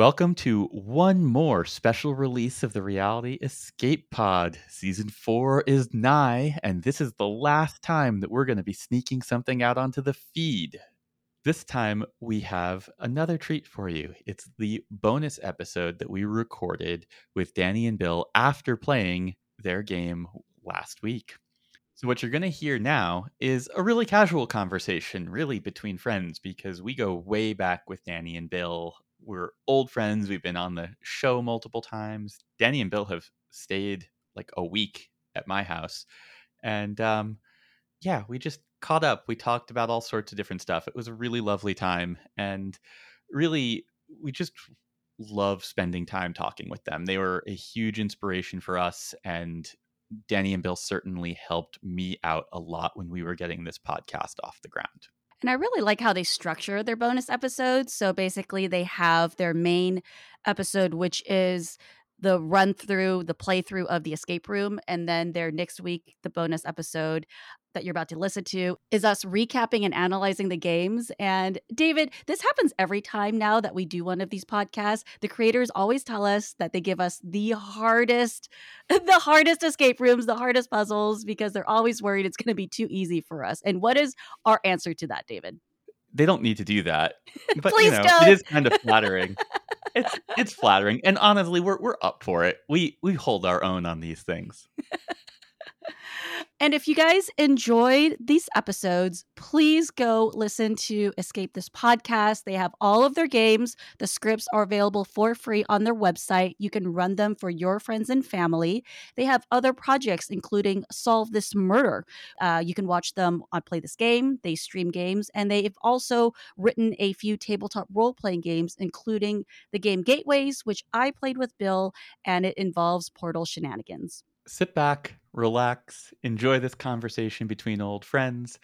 Welcome to one more special release of the Reality Escape Pod. Season four is nigh, and this is the last time that we're going to be sneaking something out onto the feed. This time, we have another treat for you. It's the bonus episode that we recorded with Dani and Bill after playing their game last week. So, what you're going to hear now is a really casual conversation, really between friends, because we go way back with Dani and Bill. We're old friends. We've been on the show multiple times. Dani and Bill have stayed like a week at my house. And um, yeah, we just caught up. We talked about all sorts of different stuff. It was a really lovely time. And really, we just love spending time talking with them. They were a huge inspiration for us. And Dani and Bill certainly helped me out a lot when we were getting this podcast off the ground. And I really like how they structure their bonus episodes. So basically, they have their main episode, which is the run through, the playthrough of the escape room. And then their next week, the bonus episode that you're about to listen to is us recapping and analyzing the games. And David, this happens every time now that we do one of these podcasts. The creators always tell us that they give us the hardest, the hardest escape rooms, the hardest puzzles, because they're always worried it's going to be too easy for us. And what is our answer to that, David? They don't need to do that. But Please you know, don't. it is kind of flattering. it's it's flattering. And honestly, we're we're up for it. We we hold our own on these things. And if you guys enjoyed these episodes, please go listen to Escape This Podcast. They have all of their games. The scripts are available for free on their website. You can run them for your friends and family. They have other projects, including Solve This Murder. Uh, you can watch them on Play This Game. They stream games, and they've also written a few tabletop role playing games, including the game Gateways, which I played with Bill, and it involves portal shenanigans. Sit back, relax, enjoy this conversation between old friends,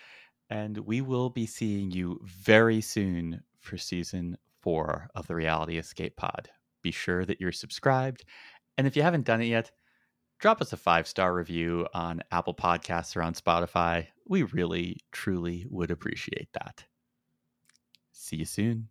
and we will be seeing you very soon for season four of the Reality Escape Pod. Be sure that you're subscribed. And if you haven't done it yet, drop us a five star review on Apple Podcasts or on Spotify. We really, truly would appreciate that. See you soon.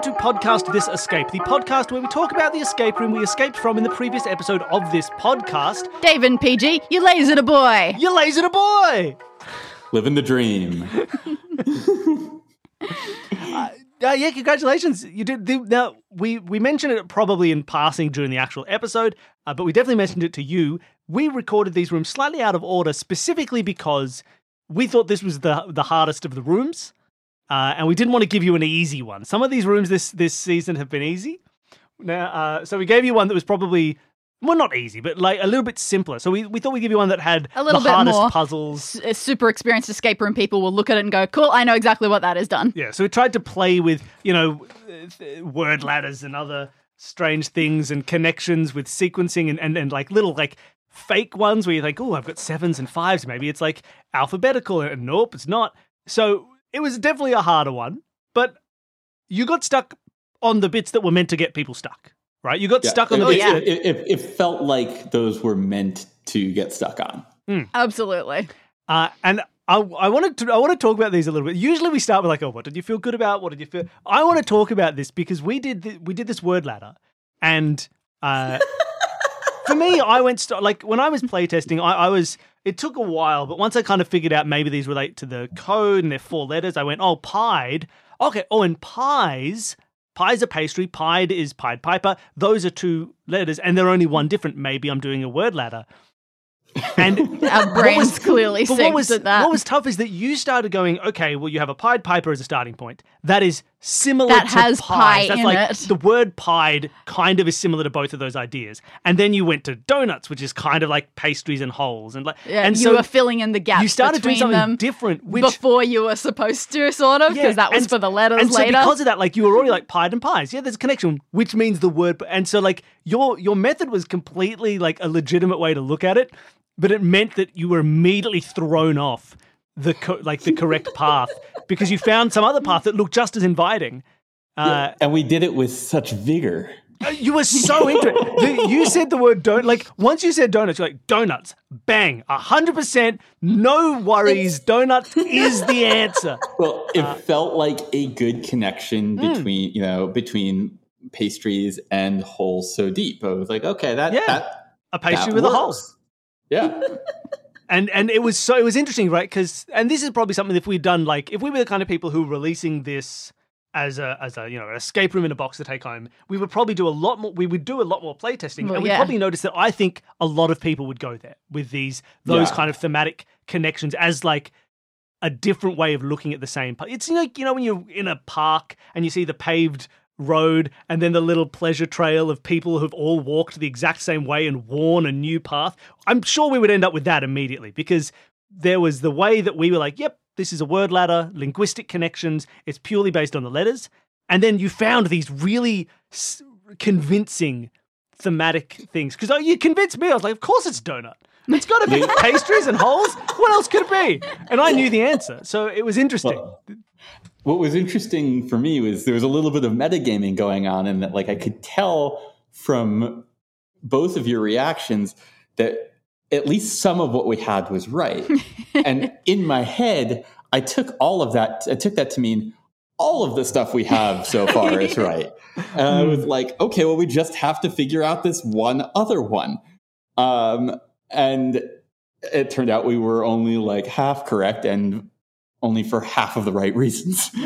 Welcome to Podcast This Escape, the podcast where we talk about the escape room we escaped from in the previous episode of this podcast. David and Peih-Gee, you lazy a boy. You lazy to boy! Living the dream. Uh, yeah, congratulations! You did. The, now we we mentioned it probably in passing during the actual episode, uh, but we definitely mentioned it to you. We recorded these rooms slightly out of order, specifically because we thought this was the the hardest of the rooms, uh, and we didn't want to give you an easy one. Some of these rooms this this season have been easy. Now, uh, so we gave you one that was probably well, not easy, but like a little bit simpler. So we, we thought we'd give you one that had A little the bit hardest more. puzzles. S- super experienced escape room people will look at it and go, cool, I know exactly what that is done. Yeah, so we tried to play with, you know, uh, word ladders and other strange things and connections with sequencing and, and, and like little like fake ones where you think, oh, I've got sevens and fives. Maybe it's like alphabetical. And nope, it's not. So it was definitely a harder one, but you got stuck on the bits that were meant to get people stuck, right? You got Yeah. stuck on the it, bits. yeah. that- it, it, it felt like those were meant to get stuck on. Absolutely. Uh, and I, I wanted to I want to talk about these a little bit. Usually we start with like, oh, what did you feel good about? What did you feel? I want to talk about this because we did th- we did this word ladder, and uh, for me, I went st- like when I was playtesting, I, I was. It took a while, but once I kind of figured out maybe these relate to the code and they're four letters, I went, oh, pied. Okay, oh, and pies. Pie's a pastry. Pied is Pied Piper. Those are two letters, and they're only one different. Maybe I'm doing a word ladder. And Our what brains clearly but what was that. what was tough is that you started going, okay, well, you have a pied piper as a starting point. That is similar That to has pies. pie That's in like it. the word pied kind of is similar to both of those ideas. And then you went to donuts, which is kind of like pastries and holes, and like yeah, and you so were filling in the gaps you started doing between something them different, which before you were supposed to, sort of, because yeah, that was and- for the letters and so because of that, like you were already like pied and pies. Yeah, there's a connection, which means the word. And so like your your method was completely like a legitimate way to look at it, but it meant that you were immediately thrown off the co- like the correct path because you found some other path that looked just as inviting. Uh, and we did it with such vigor. Uh, You were so into it. You said the word don't like once you said donuts, you're like donuts, bang, hundred percent, no worries. Donuts is the answer. Well, it Uh, felt like a good connection Hmm. between you know between pastries and holes so deep. I was like, okay, that Yeah. that, A pastry that with a hole. Yeah, And and it was so it was interesting, right? Because and this is probably something if we'd done like if we were the kind of people who were releasing this as a as a you know an escape room in a box to take home, we would probably do a lot more. We would do a lot more playtesting, Well, and we'd yeah. probably notice that I think a lot of people would go there with these those Yeah. kind of thematic connections as like a different way of looking at the same. pa- It's you know you know when you're in a park and you see the paved road and then the little pleasure trail of people who've all walked the exact same way and worn a new path. I'm sure we would end up with that immediately because there was the way that we were like, yep, this is a word ladder, linguistic connections. It's purely based on the letters. And then you found these really s- convincing thematic things. Because you convinced me. I was like, of course it's donut. It's got to be pastries and holes. What else could it be? And I knew the answer. So it was interesting. Well, what was interesting for me was there was a little bit of metagaming going on, and that like I could tell from both of your reactions that at least some of what we had was right. and in my head, I took all of that. I took that to mean all of the stuff we have so far is right. And I was like, okay, well, we just have to figure out this one other one. Um, and it turned out we were only like half correct and only for half of the right reasons.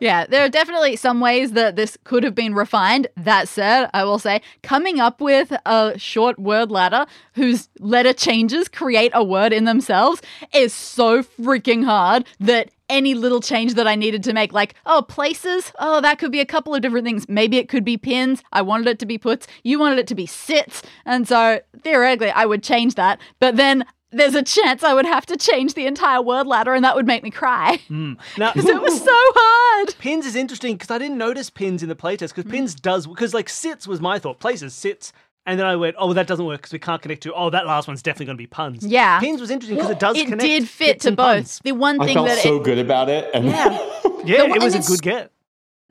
Yeah, there are definitely some ways that this could have been refined. That said, I will say coming up with a short word ladder whose letter changes create a word in themselves is so freaking hard that any little change that I needed to make, like, oh, places, oh, that could be a couple of different things. Maybe it could be pins. I wanted it to be puts. You wanted it to be sits. And so theoretically, I would change that. But then there's a chance I would have to change the entire word ladder and that would make me cry. Mm. Now, it was so hard. pins is interesting because I didn't notice pins in the playtest because pins does because like sits was my thought. Places sits. And then I went, oh, well, that doesn't work because we can't connect to. Oh, that last one's definitely going to be puns. Yeah. pins was interesting because it does It connect. did fit to both. puns. The one I thing felt that so it, good about it. And Yeah. Yeah, The- it was a good get.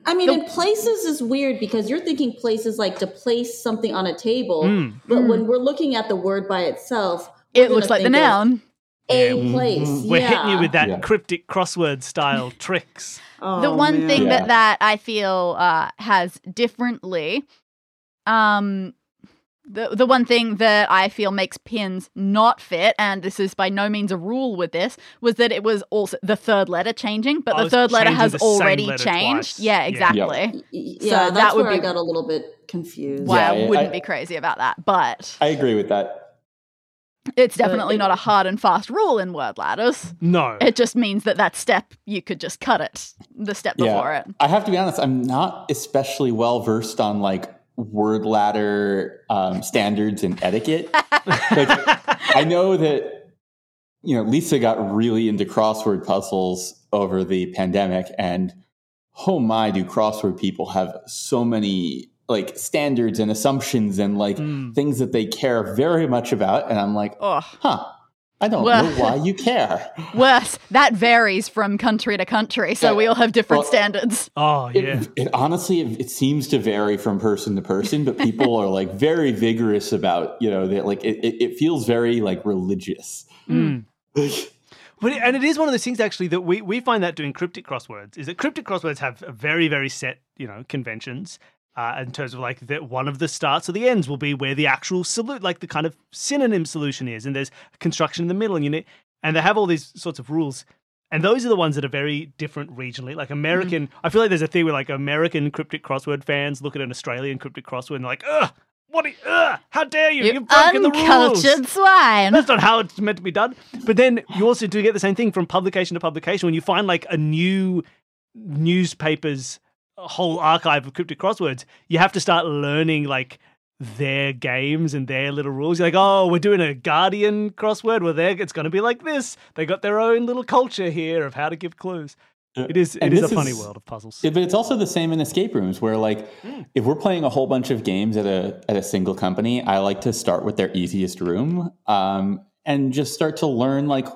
I mean, in places is weird because you're thinking places like to place something on a table, Mm. but when we're looking at the word by itself, it looks like the noun. A Yeah, place. We're yeah. hitting you with that Yeah. cryptic crossword style tricks. Oh, the one man. thing Yeah. that that I feel uh, has differently, um, the the one thing that I feel makes pins not fit, and this is by no means a rule with this, was that it was also the third letter changing, but Oh, the third letter has already letter changed. twice. Yeah, Yeah. exactly. Y- y- So Yeah, that would where I got a little bit confused. Why I Yeah, wouldn't I- be crazy about that, but I agree with that. It's definitely it- not a hard and fast rule in word ladders. No. It just means that that step you could just cut it, the step before it. I have to be honest, I'm not especially well versed on like word ladder um, standards and etiquette. like, I know that you know Lisa got really into crossword puzzles over the pandemic, and oh my, do crossword people have so many like standards and assumptions and like Mm. things that they care very much about, and I'm like, Oh, huh, I don't Well- know why you care. worse. That varies from country to country, so Yeah. we all have different Well- standards. oh, yeah. It, it honestly, it, it seems to vary from person to person, but people are like very vigorous about, you know, that like it, it, it feels very like religious. Mm. But it, and it is one of those things actually that we, we find that doing cryptic crosswords is that cryptic crosswords have a very very set you know conventions uh, in terms of like that one of the starts or the ends will be where the actual solu- like the kind of synonym solution is. And there's construction in the middle and you know and they have all these sorts of rules. And those are the ones that are very different regionally. Like American I feel like there's a thing where like American cryptic crossword fans look at an Australian cryptic crossword and they're like ugh what are you, ugh, how dare you? You you've broken the rules. swine. that's not how it's meant to be done. But then you also do get the same thing from publication to publication. When you find like a new newspaper's whole archive of cryptic crosswords. You have to start learning like their games and their little rules. You're like, oh, we're doing a Guardian crossword. Well, there it's going to be like this. They got their own little culture here of how to give clues. It is. It And is a funny is- world of puzzles. But it's also the same in escape rooms where like if we're playing a whole bunch of games at a at a single company, I like to start with their easiest room um, and just start to learn like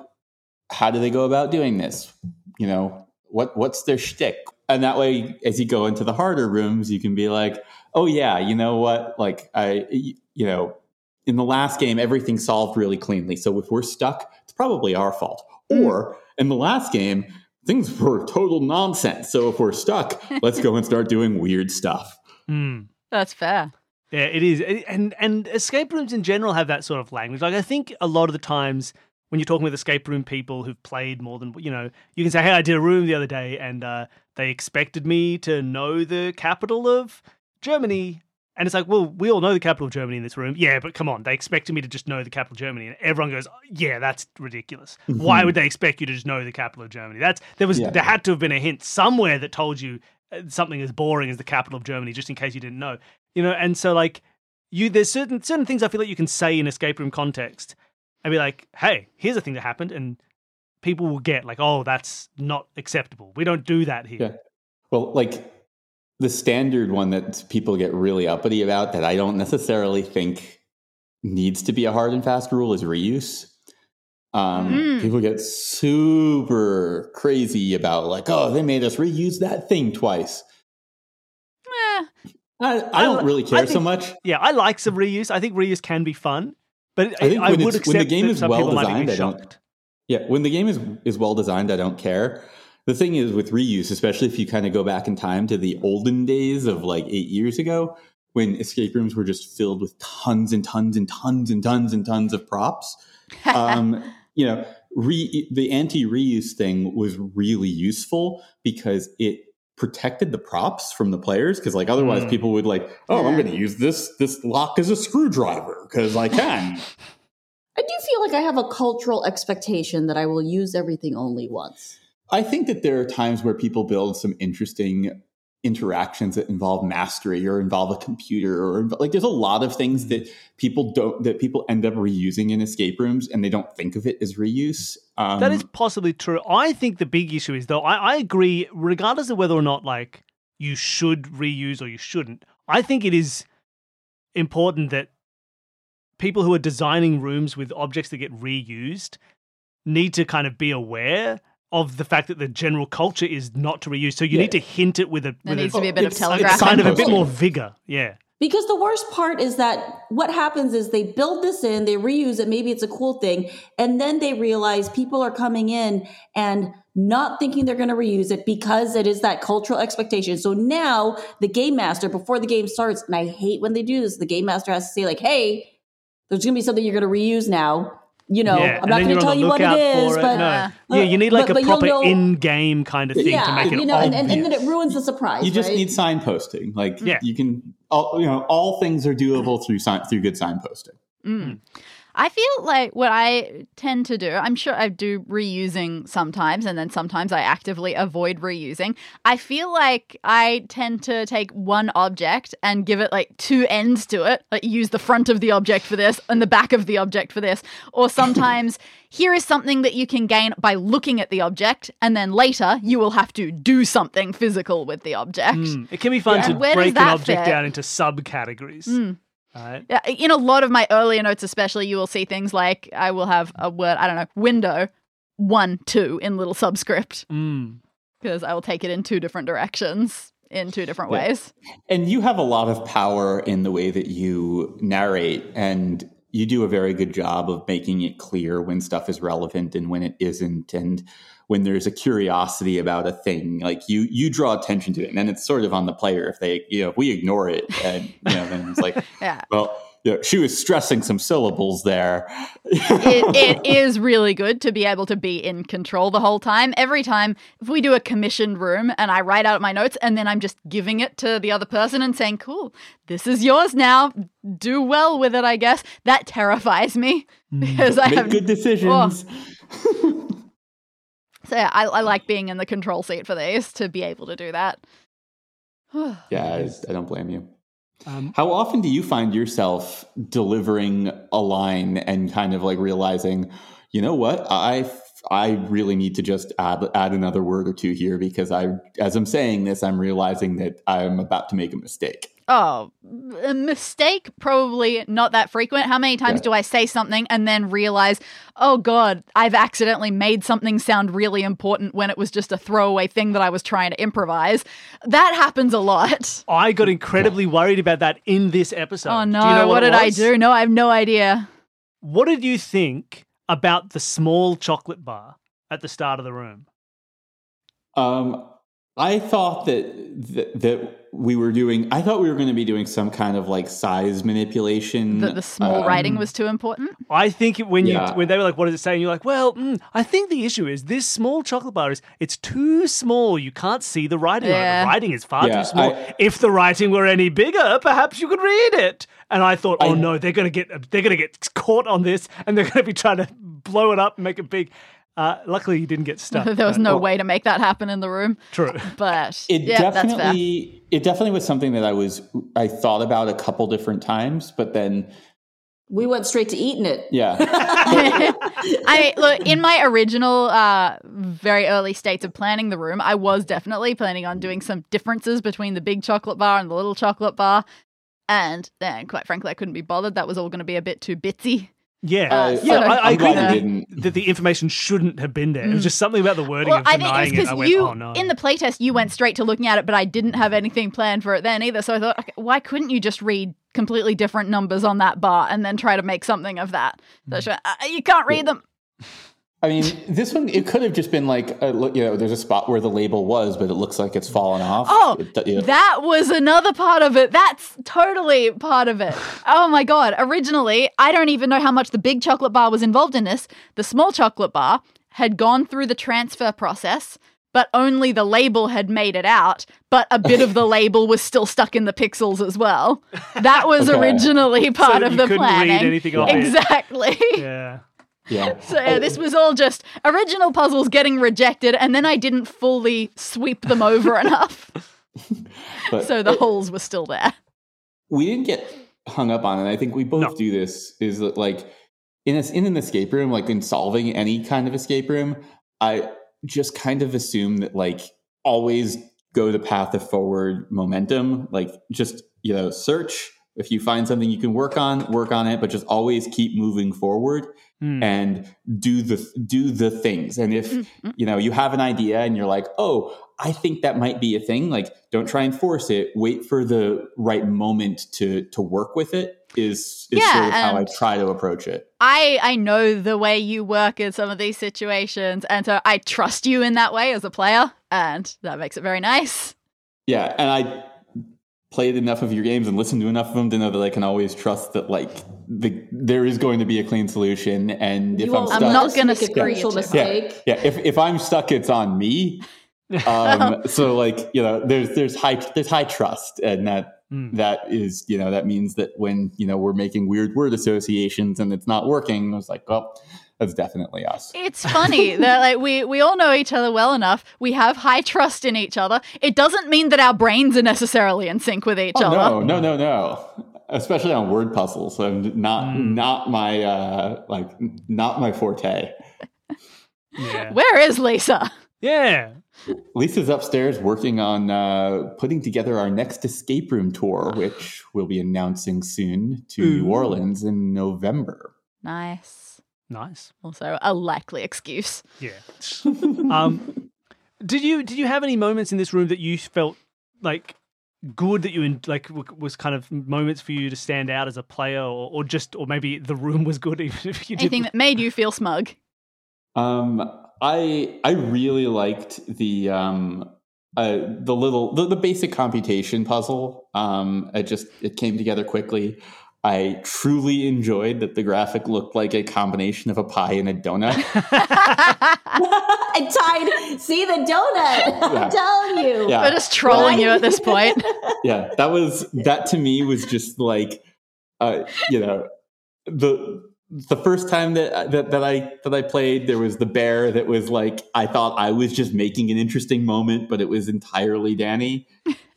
how do they go about doing this? You know, what what's their shtick? And that way, as you go into the harder rooms, you can be like, "Oh yeah, you know what? Like I, you know, in the last game, everything solved really cleanly. So if we're stuck, it's probably our fault. Or in the last game, things were total nonsense. So if we're stuck, let's go and start doing weird stuff." Mm. That's fair. Yeah, it is, and and escape rooms in general have that sort of language. Like I think a lot of the times when you're talking with escape room people who've played more than you know, you can say, "Hey, I did a room the other day, and uh, they expected me to know the capital of Germany." And it's like, well, we all know the capital of Germany in this room. Yeah, but come on, they expected me to just know the capital of Germany, and everyone goes, "Yeah, that's ridiculous. Why would they expect you to just know the capital of Germany?" That's there was Yeah. there had to have been a hint somewhere that told you uh, something as boring as the capital of Germany, just in case you didn't know you know and so like you there's certain certain things i feel like you can say in escape room context and be like hey here's a thing that happened and people will get like oh that's not acceptable we don't do that here Yeah. Well, like the standard one that people get really uppity about that I don't necessarily think needs to be a hard and fast rule is reuse. Um, Mm. People get super crazy about like, oh, they made us reuse that thing twice. Eh, I, I don't really care so much. yeah i like some reuse i think reuse can be fun but I think i, when would it's- accept when the game that is some well people might be designed, I don't- shocked. Yeah, when the game is is well designed, I don't care. The thing is with reuse, especially if you kind of go back in time to the olden days of like eight years ago, when escape rooms were just filled with tons and tons and tons and tons and tons of props. Um, you know, re, the anti reuse thing was really useful because it protected the props from the players because like otherwise Mm. people would like oh i'm going to use this this lock as a screwdriver because i can I do feel like I have a cultural expectation that I will use everything only once. I think that there are times where people build some interesting interactions that involve mastery or involve a computer or like there's a lot of things that people don't that people end up reusing in escape rooms and they don't think of it as reuse. Um, that is possibly true i think the big issue is though I, I agree regardless of whether or not like you should reuse or you shouldn't i think it is important that people who are designing rooms with objects that get reused need to kind of be aware of the fact that the general culture is not to reuse so you Yeah. need to hint it with a there with needs a, to be a bit of it's- it's it's kind of a bit more vigor yeah Because the worst part is that what happens is they build this in, they reuse it, maybe it's a cool thing, and then they realize people are coming in and not thinking they're going to reuse it because it is that cultural expectation. So now the game master, before the game starts, and I hate when they do this, the game master has to say, like, hey, there's going to be something you're going to reuse now. You know, yeah I'm and not going to tell you what it lookout is, for it. but no. uh, yeah you need like but- but a you'll proper know- in-game kind of thing to make it you know, and, and, and then it ruins the surprise. you just right? need signposting. Like Yeah. you can all you know all things are doable through sign through good signposting. Mm. I feel like what I tend to do, I'm sure I do reusing sometimes, and then sometimes I actively avoid reusing. I feel like I tend to take one object and give it like two ends to it, like use the front of the object for this and the back of the object for this. Or sometimes here is something that you can gain by looking at the object, and then later you will have to do something physical with the object. Mm. It can be fun Yeah. to And where does break an object fit? down into subcategories. Mm. Right? Yeah, in a lot of my earlier notes, especially, you will see things like I will have a word, I don't know, window, one, two in little subscript Mm. because I will take it in two different directions in two different Yeah. ways. And you have a lot of power in the way that you narrate, and you do a very good job of making it clear when stuff is relevant and when it isn't, and when there's a curiosity about a thing. Like you, you draw attention to it, and then it's sort of on the player if they, you know, if we ignore it, and you know, then it's like, Yeah. well, you know, she was stressing some syllables there. it, it is really good to be able to be in control the whole time. Every time, if we do a commissioned room and I write out my notes and then I'm just giving it to the other person and saying, cool, this is yours now. Do well with it, I guess. That terrifies me mm. because I Make have good decisions. Oh. So yeah, I, I like being in the control seat for these to be able to do that. Yeah, I, I don't blame you. Um, How often do you find yourself delivering a line and kind of like realizing, you know what, I I really need to just add add another word or two here because I, as I'm saying this, I'm realizing that I'm about to make a mistake. Oh, a mistake probably not that frequent. How many times Yeah. do I say something and then realize, oh god, I've accidentally made something sound really important when it was just a throwaway thing that I was trying to improvise? That happens a lot. I got incredibly worried about that in this episode. oh Do no, you know what, what, did I do? No, I have no idea. What did you think about the small chocolate bar at the start of the room? Um, I thought that, that that we were doing. I thought we were going to be doing some kind of like size manipulation. That the small um, writing was too important. I think it, when Yeah. you when they were like, "What does it say?" and you're like, "Well, mm, I think the issue is this small chocolate bar is it's too small. You can't see the writing. Yeah. The writing is far Yeah, too small. I- if the writing were any bigger, perhaps you could read it." And I thought, "Oh I- no, they're gonna get they're gonna get caught on this, and they're gonna be trying to blow it up and make it big." Uh, luckily, you didn't get stuck. there was but- no way to make that happen in the room. True. But It yeah, that's fair. definitely it definitely was something that I was I thought about a couple different times, but then We went straight to eating it. yeah, I look in my original, uh, very early states of planning the room. I was definitely planning on doing some differences between the big chocolate bar and the little chocolate bar, and then, quite frankly, I couldn't be bothered. That was all going to be a bit too bitsy. Yeah, Uh, yeah. so- I, I agree that, that the information shouldn't have been there. It was just something about the wording Well, of I think denying it's it. I because went, you "Oh no!" in the playtest you went straight to looking at it, but I didn't have anything planned for it then either. So I thought, okay, why couldn't you just read completely different numbers on that bar and then try to make something of that? So went, uh, you can't read them. I mean, this one it could have just been like uh, look, you know, there's a spot where the label was, but it looks like it's fallen off. Oh, It- you know, That was another part of it. That's totally part of it. Oh my god. Originally, I don't even know how much the big chocolate bar was involved in this. The small chocolate bar had gone through the transfer process, but only the label had made it out, but a bit of the label was still stuck in the pixels as well. That was Okay. originally part that of you the couldn't planning. read anything off it. Exactly. Yeah. Yeah. So yeah, oh. this was all just original puzzles getting rejected, and then I didn't fully sweep them over enough, But so the it- holes were still there. we didn't get hung up on it. I think we both No. do this. Is that like in a, in an escape room, like in solving any kind of escape room, I just kind of assume that like always go the path of forward momentum. Like just you know search. If you find something you can work on, work on it, but just always keep moving forward Hmm. and do the do the things. And if Mm-hmm. you know you have an idea and you're like, oh, I think that might be a thing. Like, don't try and force it. Wait for the right moment to to work with it. Is is Yeah, sort of how I try to approach it. I I know the way you work in some of these situations, and so I trust you in that way as a player, and that makes it very nice. Yeah, and I played enough of your games and listened to enough of them to know that I can always trust that like the there is going to be a clean solution. And if You I'm won't stuck, I'm not gonna make a crucial too. mistake. yeah, if if I'm stuck, it's on me. Um, so like you know, there's there's high there's high trust, and that Hmm. that is you know that means that when you know we're making weird word associations and it's not working, I was like, well, that's definitely us. It's funny that like we we all know each other well enough. We have high trust in each other. It doesn't mean that our brains are necessarily in sync with each Oh, other. no, no, no, no. Especially on word puzzles, I'm not not my uh, like not my forte. Yeah. Where is Lisa? Yeah. Lisa's upstairs working on uh, putting together our next escape room tour, which we'll be announcing soon to Ooh. New Orleans in November. Nice. Nice. Also, a likely excuse. Yeah. um, did you did you have any moments in this room that you felt like good that you en- like was kind of moments for you to stand out as a player, or, or just or maybe the room was good even if you Anything didn't. that made you feel smug. Um, I I really liked the um uh the little the, the basic computation puzzle. Um, it just it came together quickly. I truly enjoyed that the graphic looked like a combination of a pie and a donut. I tied. See the donut. I'm telling you. Yeah. We're just trolling you at this point. yeah, that was that to me was just like, uh, you know, the the first time that that that I that I played, there was the bear that was like, I thought I was just making an interesting moment, but it was entirely Dani.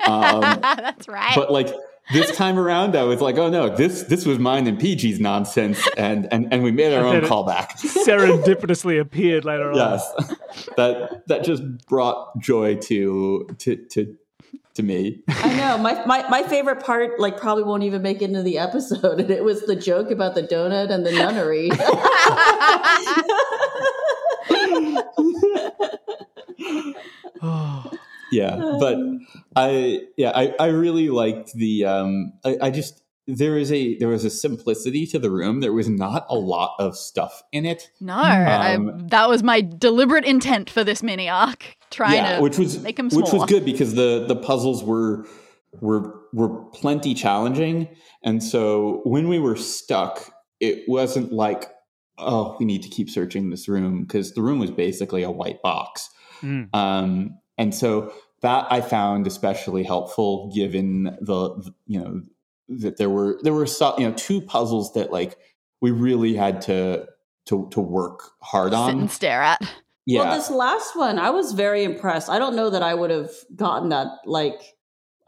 Um, That's right. but like this time around, I was like, oh no, this this was mine and Peih-Gee's nonsense, and and and we made our And own callback. serendipitously appeared later on. yes, that that just brought joy to to to to me. I know. My, my my favorite part, like, probably won't even make it into the episode, and it was the joke about the donut and the nunnery. Oh, yeah but i yeah i i really liked the um I, I just there is a there was a simplicity to the room there was not a lot of stuff in it No, I, Um, that was my deliberate intent for this mini arc. Trying yeah to which was make 'em which was good because the the puzzles were were were plenty challenging and so when we were stuck it wasn't like oh we need to keep searching this room because the room was basically a white box mm. Um, and so that I found especially helpful given the, you know, that there were, there were, so, you know, two puzzles that like we really had to, to, to work hard on. sit on. and stare at. Yeah. Well, this last one, I was very impressed. I don't know that I would have gotten that. Like,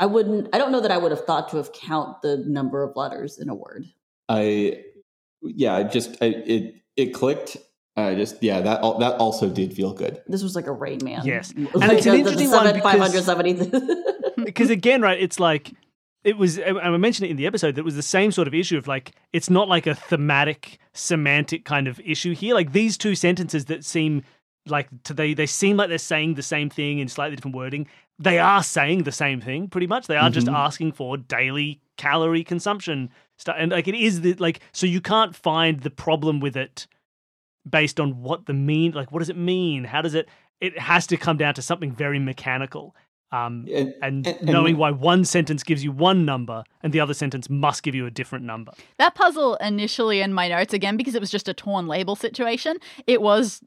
I wouldn't. I don't know that I would have thought to have count the number of letters in a word. I, yeah, I just, I, it, it clicked. I just, yeah, that, that also did feel good. This was like a Rain Man. Yes. And Like it's an the- the interesting one because- because again, right? It's like it was. and I mentioned it in the episode. That it was the same sort of issue of like it's not like a thematic, semantic kind of issue here. Like these two sentences that seem like to they they seem like they're saying the same thing in slightly different wording. They are saying the same thing pretty much. They are just Mhm. asking for daily calorie consumption stuff, and like it is the like so you can't find the problem with it based on what the mean like what does it mean how does it it has to come down to something very mechanical um And, and, and- and knowing why one sentence gives you one number and the other sentence must give you a different number. That puzzle initially in my notes again because it was just a torn label situation. It was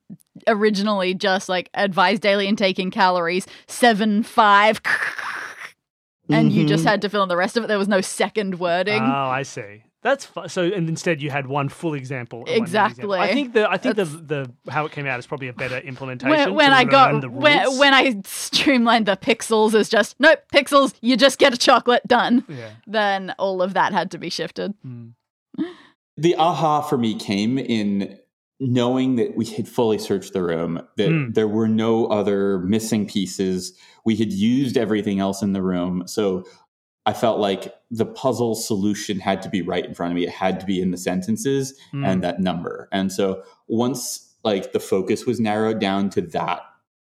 originally just like advised daily intake in calories seven five, and you just Mhm. had to fill in the rest of it. There was no second wording. Oh, I see. That's fu- so, and instead you had one full example. and one mini example. I Exactly. think the I think the the how it came out is probably a better implementation. when, when I learn got the when, rules. when I streamlined the pixels as just nope pixels you just get a chocolate done yeah. then all of that had to be shifted Mm. the aha for me came in knowing that we had fully searched the room, that Mm. there were no other missing pieces. We had used everything else in the room. So I felt like the puzzle solution had to be right in front of me. It had to be in the sentences Mm. and that number. And so once like the focus was narrowed down to that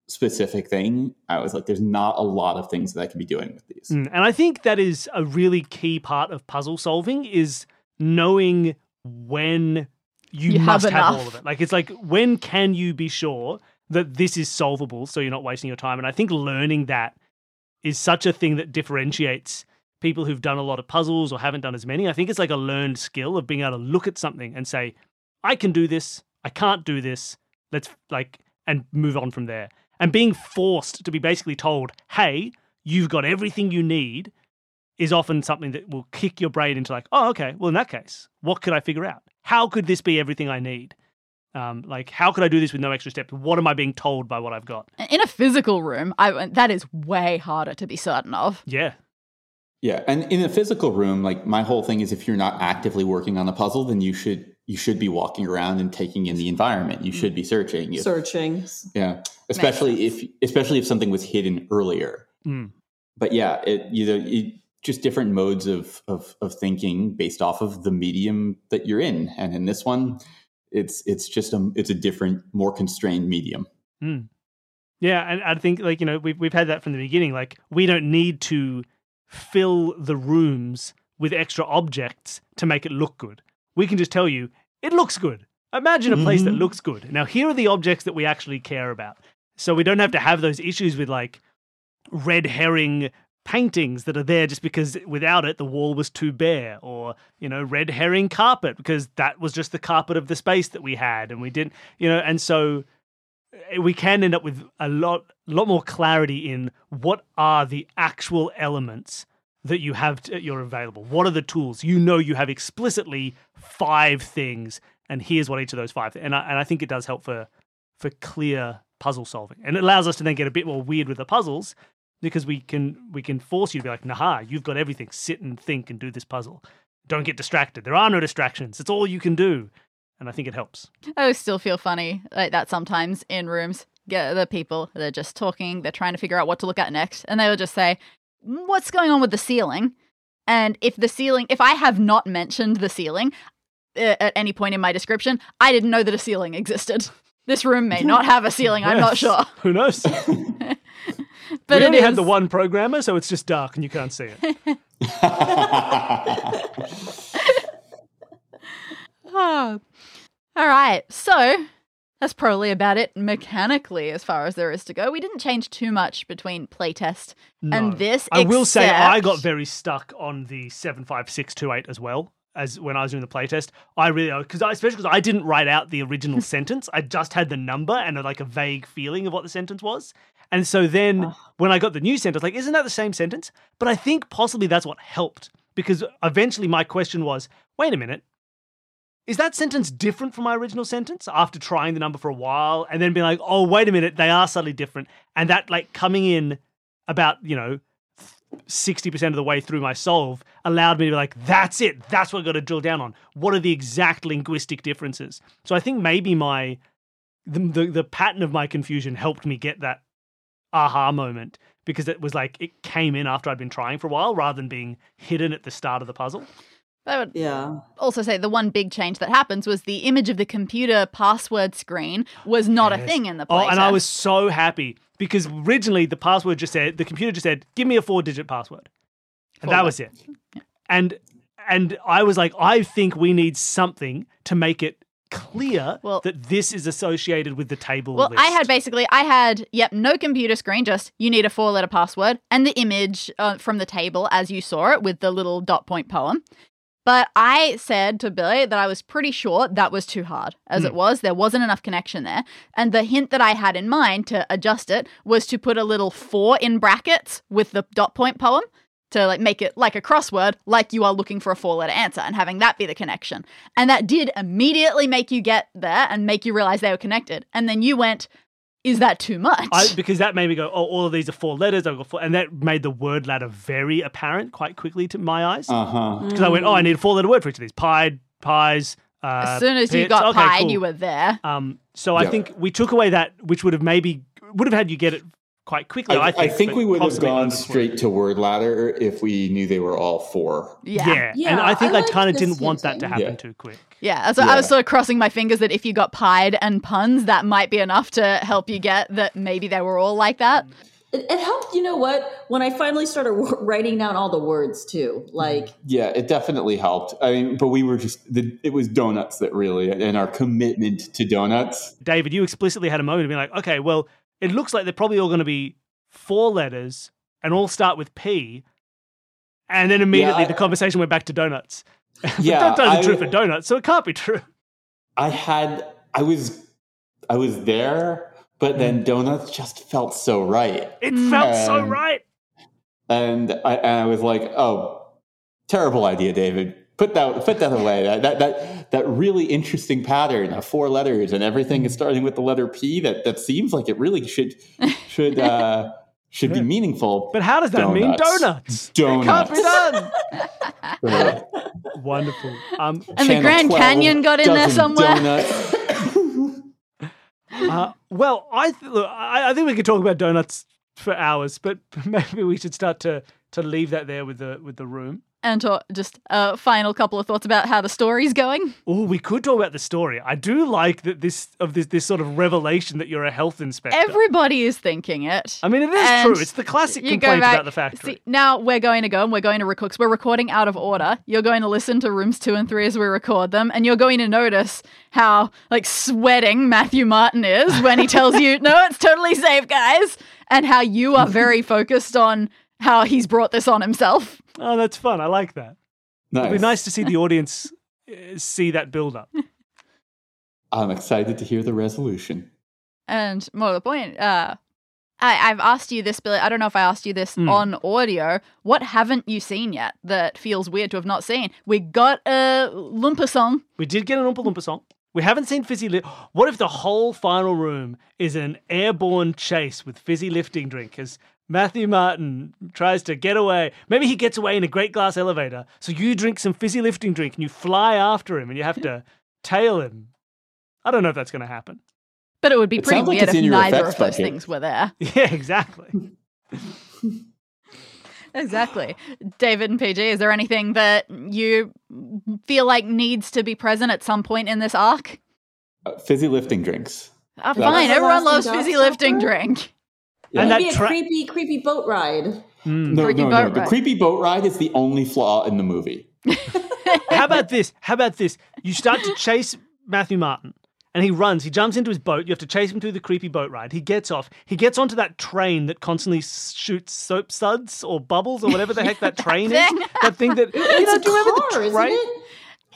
specific thing, I was like, there's not a lot of things that I can be doing with these. Mm, And I think that is a really key part of puzzle solving is knowing when you, You must have, enough. all of it. Like it's like when can you be sure that this is solvable so you're not wasting your time? And I think learning that is such a thing that differentiates people who've done a lot of puzzles or haven't done as many. I think it's like a learned skill of being able to look at something and say, I can do this, I can't do this. Let's like and move on from there. And being forced to be basically told, hey, you've got everything you need is often something that will kick your brain into like, oh, okay, well, in that case, what could I figure out? How could this be everything I need? Um, like, how could I do this with no extra steps? What am I being told by what I've got? in a physical room I that is way harder to be certain of Yeah. Yeah, and in a physical room, like my whole thing is if you're not actively working on the puzzle, then you should you should be walking around and taking in the environment. You should be searching. If- Searching. Yeah, especially if especially if something was hidden earlier. Mm. But yeah, it you know it, just different modes of, of of thinking based off of the medium that you're in, and in this one, it's it's just a it's a different, more constrained medium. Mm. Yeah, and I think like you know we've we've had that from the beginning. Like we don't need to fill the rooms with extra objects to make it look good. We can just tell you it looks good. Imagine a place that Mhm. looks good. Now here are the objects that we actually care about. So we don't have to have those issues with like red herring paintings that are there just because without it the wall was too bare or you know red herring carpet because that was just the carpet of the space that we had and we didn't you know and so Eh, we can end up with a lot lot more clarity in what are the actual elements that you have at your available. What are the tools? You know you have explicitly five things and here's what each of those five and I, and I think it does help for for clear puzzle solving. And it allows us to then get a bit more weird with the puzzles because we can we can force you to be like nah you've got everything. Sit and think and do this puzzle. Don't get distracted. There are no distractions. It's all you can do and i think it helps I always still feel funny like that sometimes in rooms. Get the people they're just talking, they're trying to figure out what to look at next, and they will just say, what's going on with the ceiling? And if the ceiling, if I have not mentioned the ceiling uh, at any point in my description, I didn't know that a ceiling existed. This room may not have a ceiling. I'm not sure, Who knows? but we it only had the one programmer, so it's just dark and you can't see it. Ah. All right. So that's probably about it mechanically as far as there is to go. We didn't change too much between playtest No. and this. I will say I got very stuck on the seven five six two eight as well as when I was doing the playtest. I really uh, because I especially because I didn't write out the original sentence. I just had the number and uh, like a vague feeling of what the sentence was. And so then oh. when I got the new sentence, like, isn't that the same sentence? But I think possibly that's what helped because eventually my question was, wait a minute. Is that sentence different from my original sentence after trying the number for a while and then being like, oh, wait a minute, they are slightly different? And that, like, coming in about, you know, 60% of the way through my solve allowed me to be like, that's it. That's what I've got to drill down on. What are the exact linguistic differences? So I think maybe my, the, the, the pattern of my confusion helped me get that aha moment because it was like, it came in after I'd been trying for a while rather than being hidden at the start of the puzzle. I would Yeah. also say the one big change that happens was the image of the computer password screen was not a thing in the Oh, and I was so happy because originally the password just said the computer just said, "Give me a four-digit password," and that Four was it. And and I was like, I think we need something to make it clear Well- that this is associated with the table. Well, I had basically, I had, yep, no computer screen, just you need a four letter password and the image uh, from the table as you saw it with the little dot point poem. But I said to Billy that I was pretty sure that was too hard. As hmm. it was, there wasn't enough connection there. And the hint that I had in mind to adjust it was to put a little four in brackets with the dot point poem to like make it like a crossword, like you are looking for a four letter answer and having that be the connection. And that did immediately make you get there and make you realize they were connected. And then you went, is that too much? I, because that made me go, oh, all of these are four letters. I've got four, and that made the word ladder very apparent quite quickly to my eyes. Uh huh. Because I went, oh, I need a four-letter word for each of these: pied, pies. Uh, as soon as you got Okay, pied, cool. you were there. Um, so I think we took away that, which would have maybe would have had you get it quite quickly. I, I, think, I think we would have gone straight to word ladder if we knew they were all four. Yeah. Yeah, yeah. and I think I I, kind of didn't want that to happen Yeah. too quick. Yeah, so I was sort of crossing my fingers that if you got pied and puns, that might be enough to help you get that maybe they were all like that. It, it helped, you know what? When I finally started writing down all the words too. Like, Yeah, it definitely helped. I mean, but we were just the, it was donuts that really and our commitment to donuts. David, you explicitly had a moment of being like, okay, well, it looks like they're probably all going to be four letters and all start with P. And then immediately I- the conversation went back to donuts. Yeah, that doesn't I- true for donuts, so it can't be true. I had I was I was there, but then donuts just felt so right. It felt so Um, right. and I, and I was like, "Oh, terrible idea, David. Put that put that away. That that that, that really interesting pattern of four letters and everything is starting with the letter P. That that seems like it really should should uh, should be meaningful. But how does that mean Donuts. donuts? Can't be Donuts. done. Wonderful. Um, And the Grand Canyon got in there somewhere. Uh, well, I, th- look, I I think we could talk about donuts for hours, but maybe we should start to to leave that there with the with the room. And just a final couple of thoughts about how the story's going. Oh, we could talk about the story. I do like that this of this this sort of revelation that you're a health inspector. Everybody is thinking it. I mean, it is And true. It's the classic you complaint go back, about the factory. See, now we're going to go and we're going to record. We're recording out of order. You're going to listen to rooms two and three as we record them, and you're going to notice how like sweating Matthew Martin is when he tells you, "No, it's totally safe, guys," and how you are very focused on how he's brought this on himself. oh, that's fun. I like that. nice. It'd be nice to see the audience uh, see that build up. I'm excited to hear the resolution. And more to the point, uh, I, I've asked you this, Billy. I don't know if I asked you this Hmm. on audio. What haven't you seen yet that feels weird to have not seen? We got a Loompa song. We did get an Oompa Loompa song. We haven't seen Fizzy Lift. What if the whole final room is an airborne chase with Fizzy lifting drink as Matthew Martin tries to get away? Maybe he gets away in a great glass elevator. So you drink some Fizzy lifting drink and you fly after him and you have to tail him. I don't know if that's going to happen. But it would be It pretty sounds like weird if neither of those bucket. things were there. Yeah, exactly. exactly. David and Peih-Gee, is there anything that you feel like needs to be present at some point in this arc? Uh, fizzy lifting drinks. Uh, fine, everyone loves fizzy lifting Suffer? Drink. And that Maybe a creepy, creepy boat ride. Mm. No, Creepy no, no. boat The creepy boat ride is the only flaw in the movie. How about this? How about this? You start to chase Matthew Martin. And he runs. He jumps into his boat. You have to chase him through the creepy boat ride. He gets off. He gets onto that train that constantly shoots soap suds or bubbles or whatever the heck that train is. That thing that you It's know, a do you remember car, the isn't train?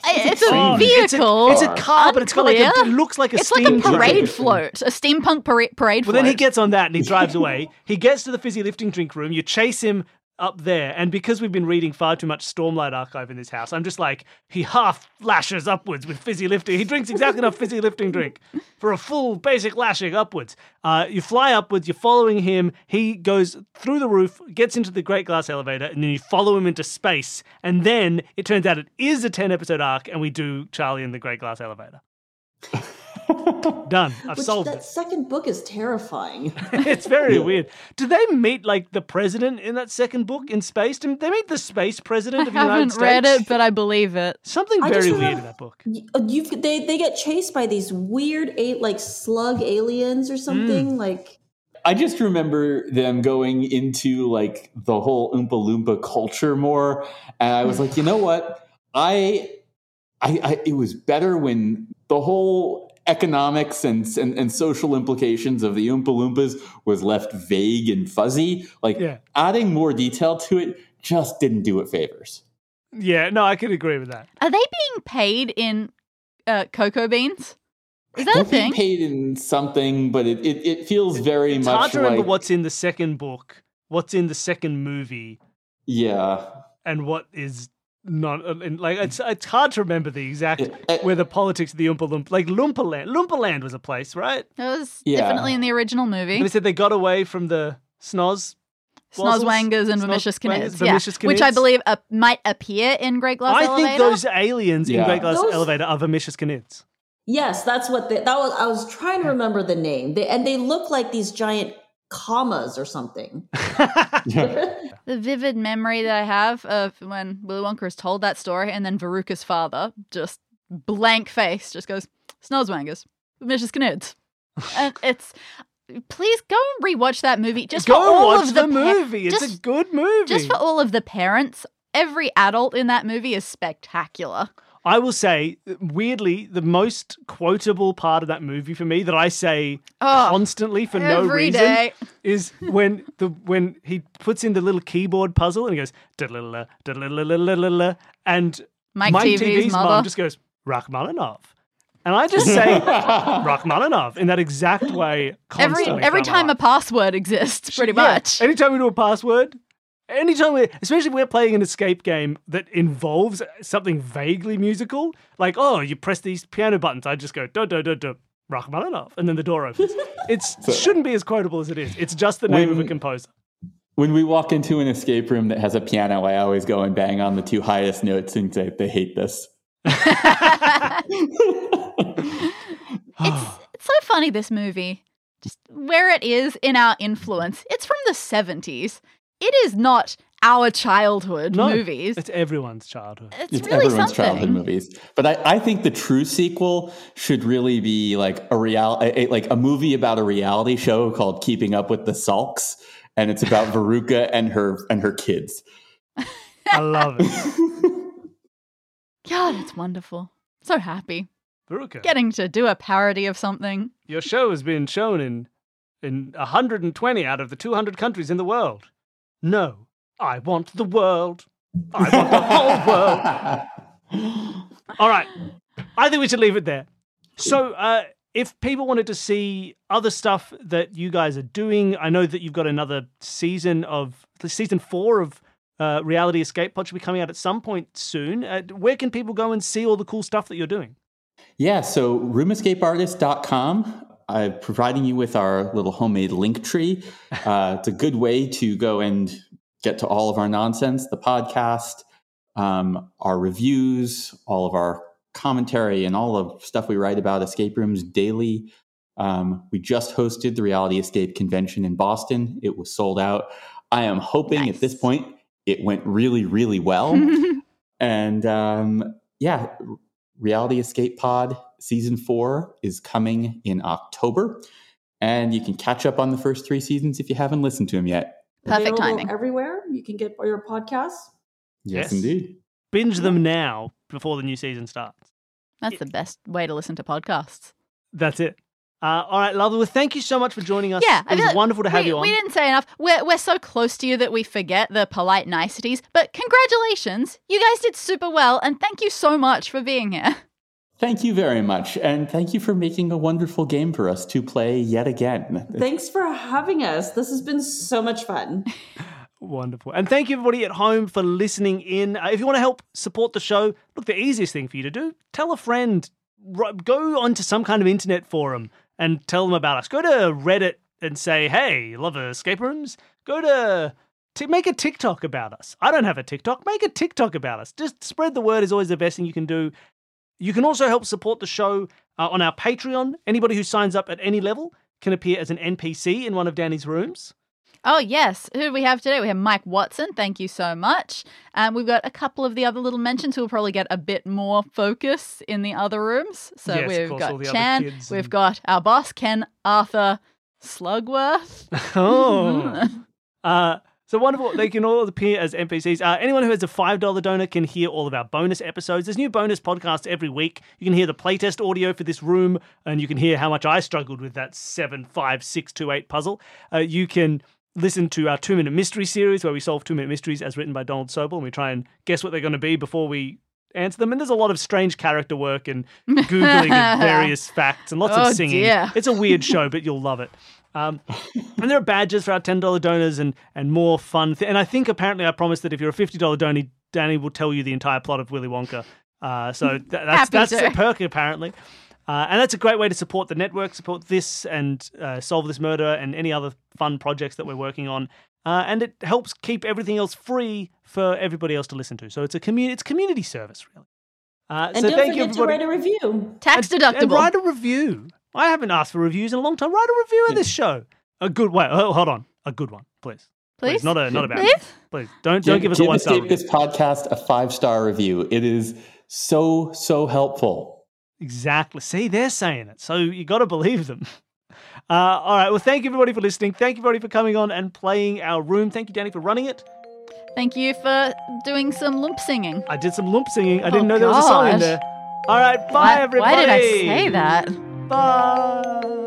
It? It's a vehicle. It's a, it's a car, but it's got like a, Unclear. it looks like a It's like a train. parade float, a steampunk parade, parade Well, float. then he gets on that and he drives away. he gets to the fizzy lifting drink room. You chase him up there, and because we've been reading far too much Stormlight Archive in this house, I'm just like he half lashes upwards with fizzy lifting. He drinks exactly enough fizzy lifting drink for a full basic lashing upwards. Uh, you fly upwards. You're following him. He goes through the roof, gets into the great glass elevator, and then you follow him into space. And then it turns out it is a ten episode arc, and we do Charlie in the great glass elevator. Done. I've Which solved that it. second book is terrifying. it's very Yeah. weird. Do they meet like the president in that second book in space? Do they meet the space president I of the United haven't States? read it, but I believe it. Something I very weird remember- in that book. Y- uh, they they get chased by these weird eight like slug aliens or something like. I just remember them going into like the whole Oompa Loompa culture more, and I was like, you know what? I, I, I it was better when the whole economics and, and and social implications of the Oompa Loompas was left vague and fuzzy. Like Yeah. adding more detail to it just didn't do it favors. Yeah, no, I could agree with that. Are they being paid in uh, cocoa beans? Is that a thing? They're a thing? being paid in something, but it, it, it feels very It's much hard to remember what's in the second book, what's in the second movie, yeah. and what is not. uh, Like it's it's hard to remember the exact It- it- where the politics of the Oompa Loompa, like Loompa Land. Loompa Land was a place, right? That was Yeah. definitely in the original movie. And they said they got away from the snoz. Wazzles? Snozzwangers and Snoz- Vermicious Wangers, Knids, yeah, Vermicious which I believe uh, might appear in Great Glass Elevator. I Elevator. think those aliens in Great Glass Those- Elevator are Vermicious Knids. Yes, that's what they, that was. I was trying to remember the name. They and they look like these giant commas or something. The vivid memory that I have of when Willy Wonka is told that story, and then Veruca's father just blank face just goes Snozzwangers, Vermicious Knids, and it's. Please go and rewatch that movie just Go for all watch of the, the, pa- movie. It's just- a good movie. Just for all of the parents, every adult in that movie is spectacular. I will say, weirdly, the most quotable part of that movie for me that I say Oh, constantly for no reason day. is when the when he puts in the little keyboard puzzle and he goes "Da-la-la, da-la-la-la-la-la," and Mike, Mike TV's, TV's mother. mom just goes Rachmaninoff, and I just say Rachmaninoff in that exact way. every constantly every time a password exists, pretty Yeah. much. Anytime we do a password, anytime we, especially if we're playing an escape game that involves something vaguely musical, like oh, you press these piano buttons, I just go da da da da. Rachmaninoff, and then the door opens. it So- shouldn't be as quotable as it is. It's just the name of a composer. When we walk into an escape room that has a piano, I always go and bang on the two highest notes and say, they hate this. it's it's so funny this movie just where it is in our influence it's from the 70s it is not our childhood No, movies It's everyone's childhood. it's, it's really everyone's something childhood movies. But I, I think the true sequel should really be like a real, a, a- like a movie about a reality show called Keeping Up with the Sulks, and it's about Veruca and her and her kids. I love it. god it's wonderful so happy Veruca, getting to do a parody of something your show has been shown in in 120 out of the 200 countries in the world. No, I want the world. I want the whole world. All right. I think we should leave it there. So, uh, if people wanted to see other stuff that you guys are doing, I know that you've got another season of season four of uh, Reality Escape Pod should be coming out at some point soon. Uh, where can people go and see all the cool stuff that you're doing? Yeah, so roomescapeartist.com. I'm providing you with our little homemade link tree. Uh, it's a good way to go and get to all of our nonsense, the podcast, um, our reviews, all of our commentary, and all the stuff we write about escape rooms daily. Um, we just hosted the Reality Escape Convention in Boston. It was sold out. I am hoping at this point it went really, really well. and um, yeah, Reality Escape Pod season four is coming in October. And you can catch up on the first three seasons if you haven't listened to them yet. Perfect timing. Everywhere you can get your podcasts. Yes, Yes. indeed. Binge them now before the new season starts. That's the best way to listen to podcasts. That's it. Uh, all right, lovely. Well, thank you so much for joining us. Yeah, it was like wonderful to have we, you on. We didn't say enough. We're, we're so close to you that we forget the polite niceties. But congratulations. You guys did super well. And thank you so much for being here. Thank you very much. And thank you for making a wonderful game for us to play yet again. Thanks for having us. This has been so much fun. Wonderful. And thank you, everybody at home, for listening in. Uh, if you want to help support the show, look, the easiest thing for you to do, tell a friend, Ri- go onto some kind of internet forum and tell them about us. Go to Reddit and say, hey, love escape rooms. Go to. To make a TikTok about us. I don't have a TikTok. Make a TikTok about us. Just spread the word is always the best thing you can do. You can also help support the show uh, on our Patreon. Anybody who signs up at any level can appear as an NPC in one of Dani's rooms. Oh, yes. Who do we have today? We have Mike Watson. Thank you so much. And we've got a couple of the other little mentions who will probably get a bit more focus in the other rooms. So Yes, we've course, all got Chan, kids we've got our boss, Ken Arthur Slugworth. Oh. uh, so wonderful. They can all appear as NPCs. Uh, anyone who has a $5 donor can hear all of our bonus episodes. There's new bonus podcasts every week. You can hear the playtest audio for this room, and you can hear how much I struggled with that 75628 puzzle. Uh, you can listen to our two minute mystery series where we solve two minute mysteries as written by Donald Sobol, and we try and guess what they're going to be before we answer them. And there's a lot of strange character work and Googling of various facts and lots Oh, of singing. dear. It's a weird show, but you'll love it. Um, and there are badges for our ten dollar donors and and more fun. Th- and I think apparently I promised that if you're a fifty dollar donor, Dani will tell you the entire plot of Willy Wonka. Uh, so th- that's that's to. a perk apparently. Uh, and that's a great way to support the network, support this and uh, solve this murder and any other fun projects that we're working on. Uh, and it helps keep everything else free for everybody else to listen to. So it's a community, it's community service really. Uh, And so don't thank you forget to write a review. Tax And deductible. And write a review. I haven't asked for reviews in a long time. Write a review of this show. A good wait. Oh, hold on. A good one, please. Please? Not a not a bad. Please? one. Please don't don't give us a one star. Give this podcast a five star review. It is so so helpful. Exactly. See, they're saying it, so you got to believe them. Uh, all right. Well, thank you everybody for listening. Thank you everybody for coming on and playing our room. Thank you, Dani, for running it. Thank you for doing some lump singing. I did some lump singing. I Oh, didn't know there was a song in there. All right. Bye, why, everybody. why did I say that? Bye.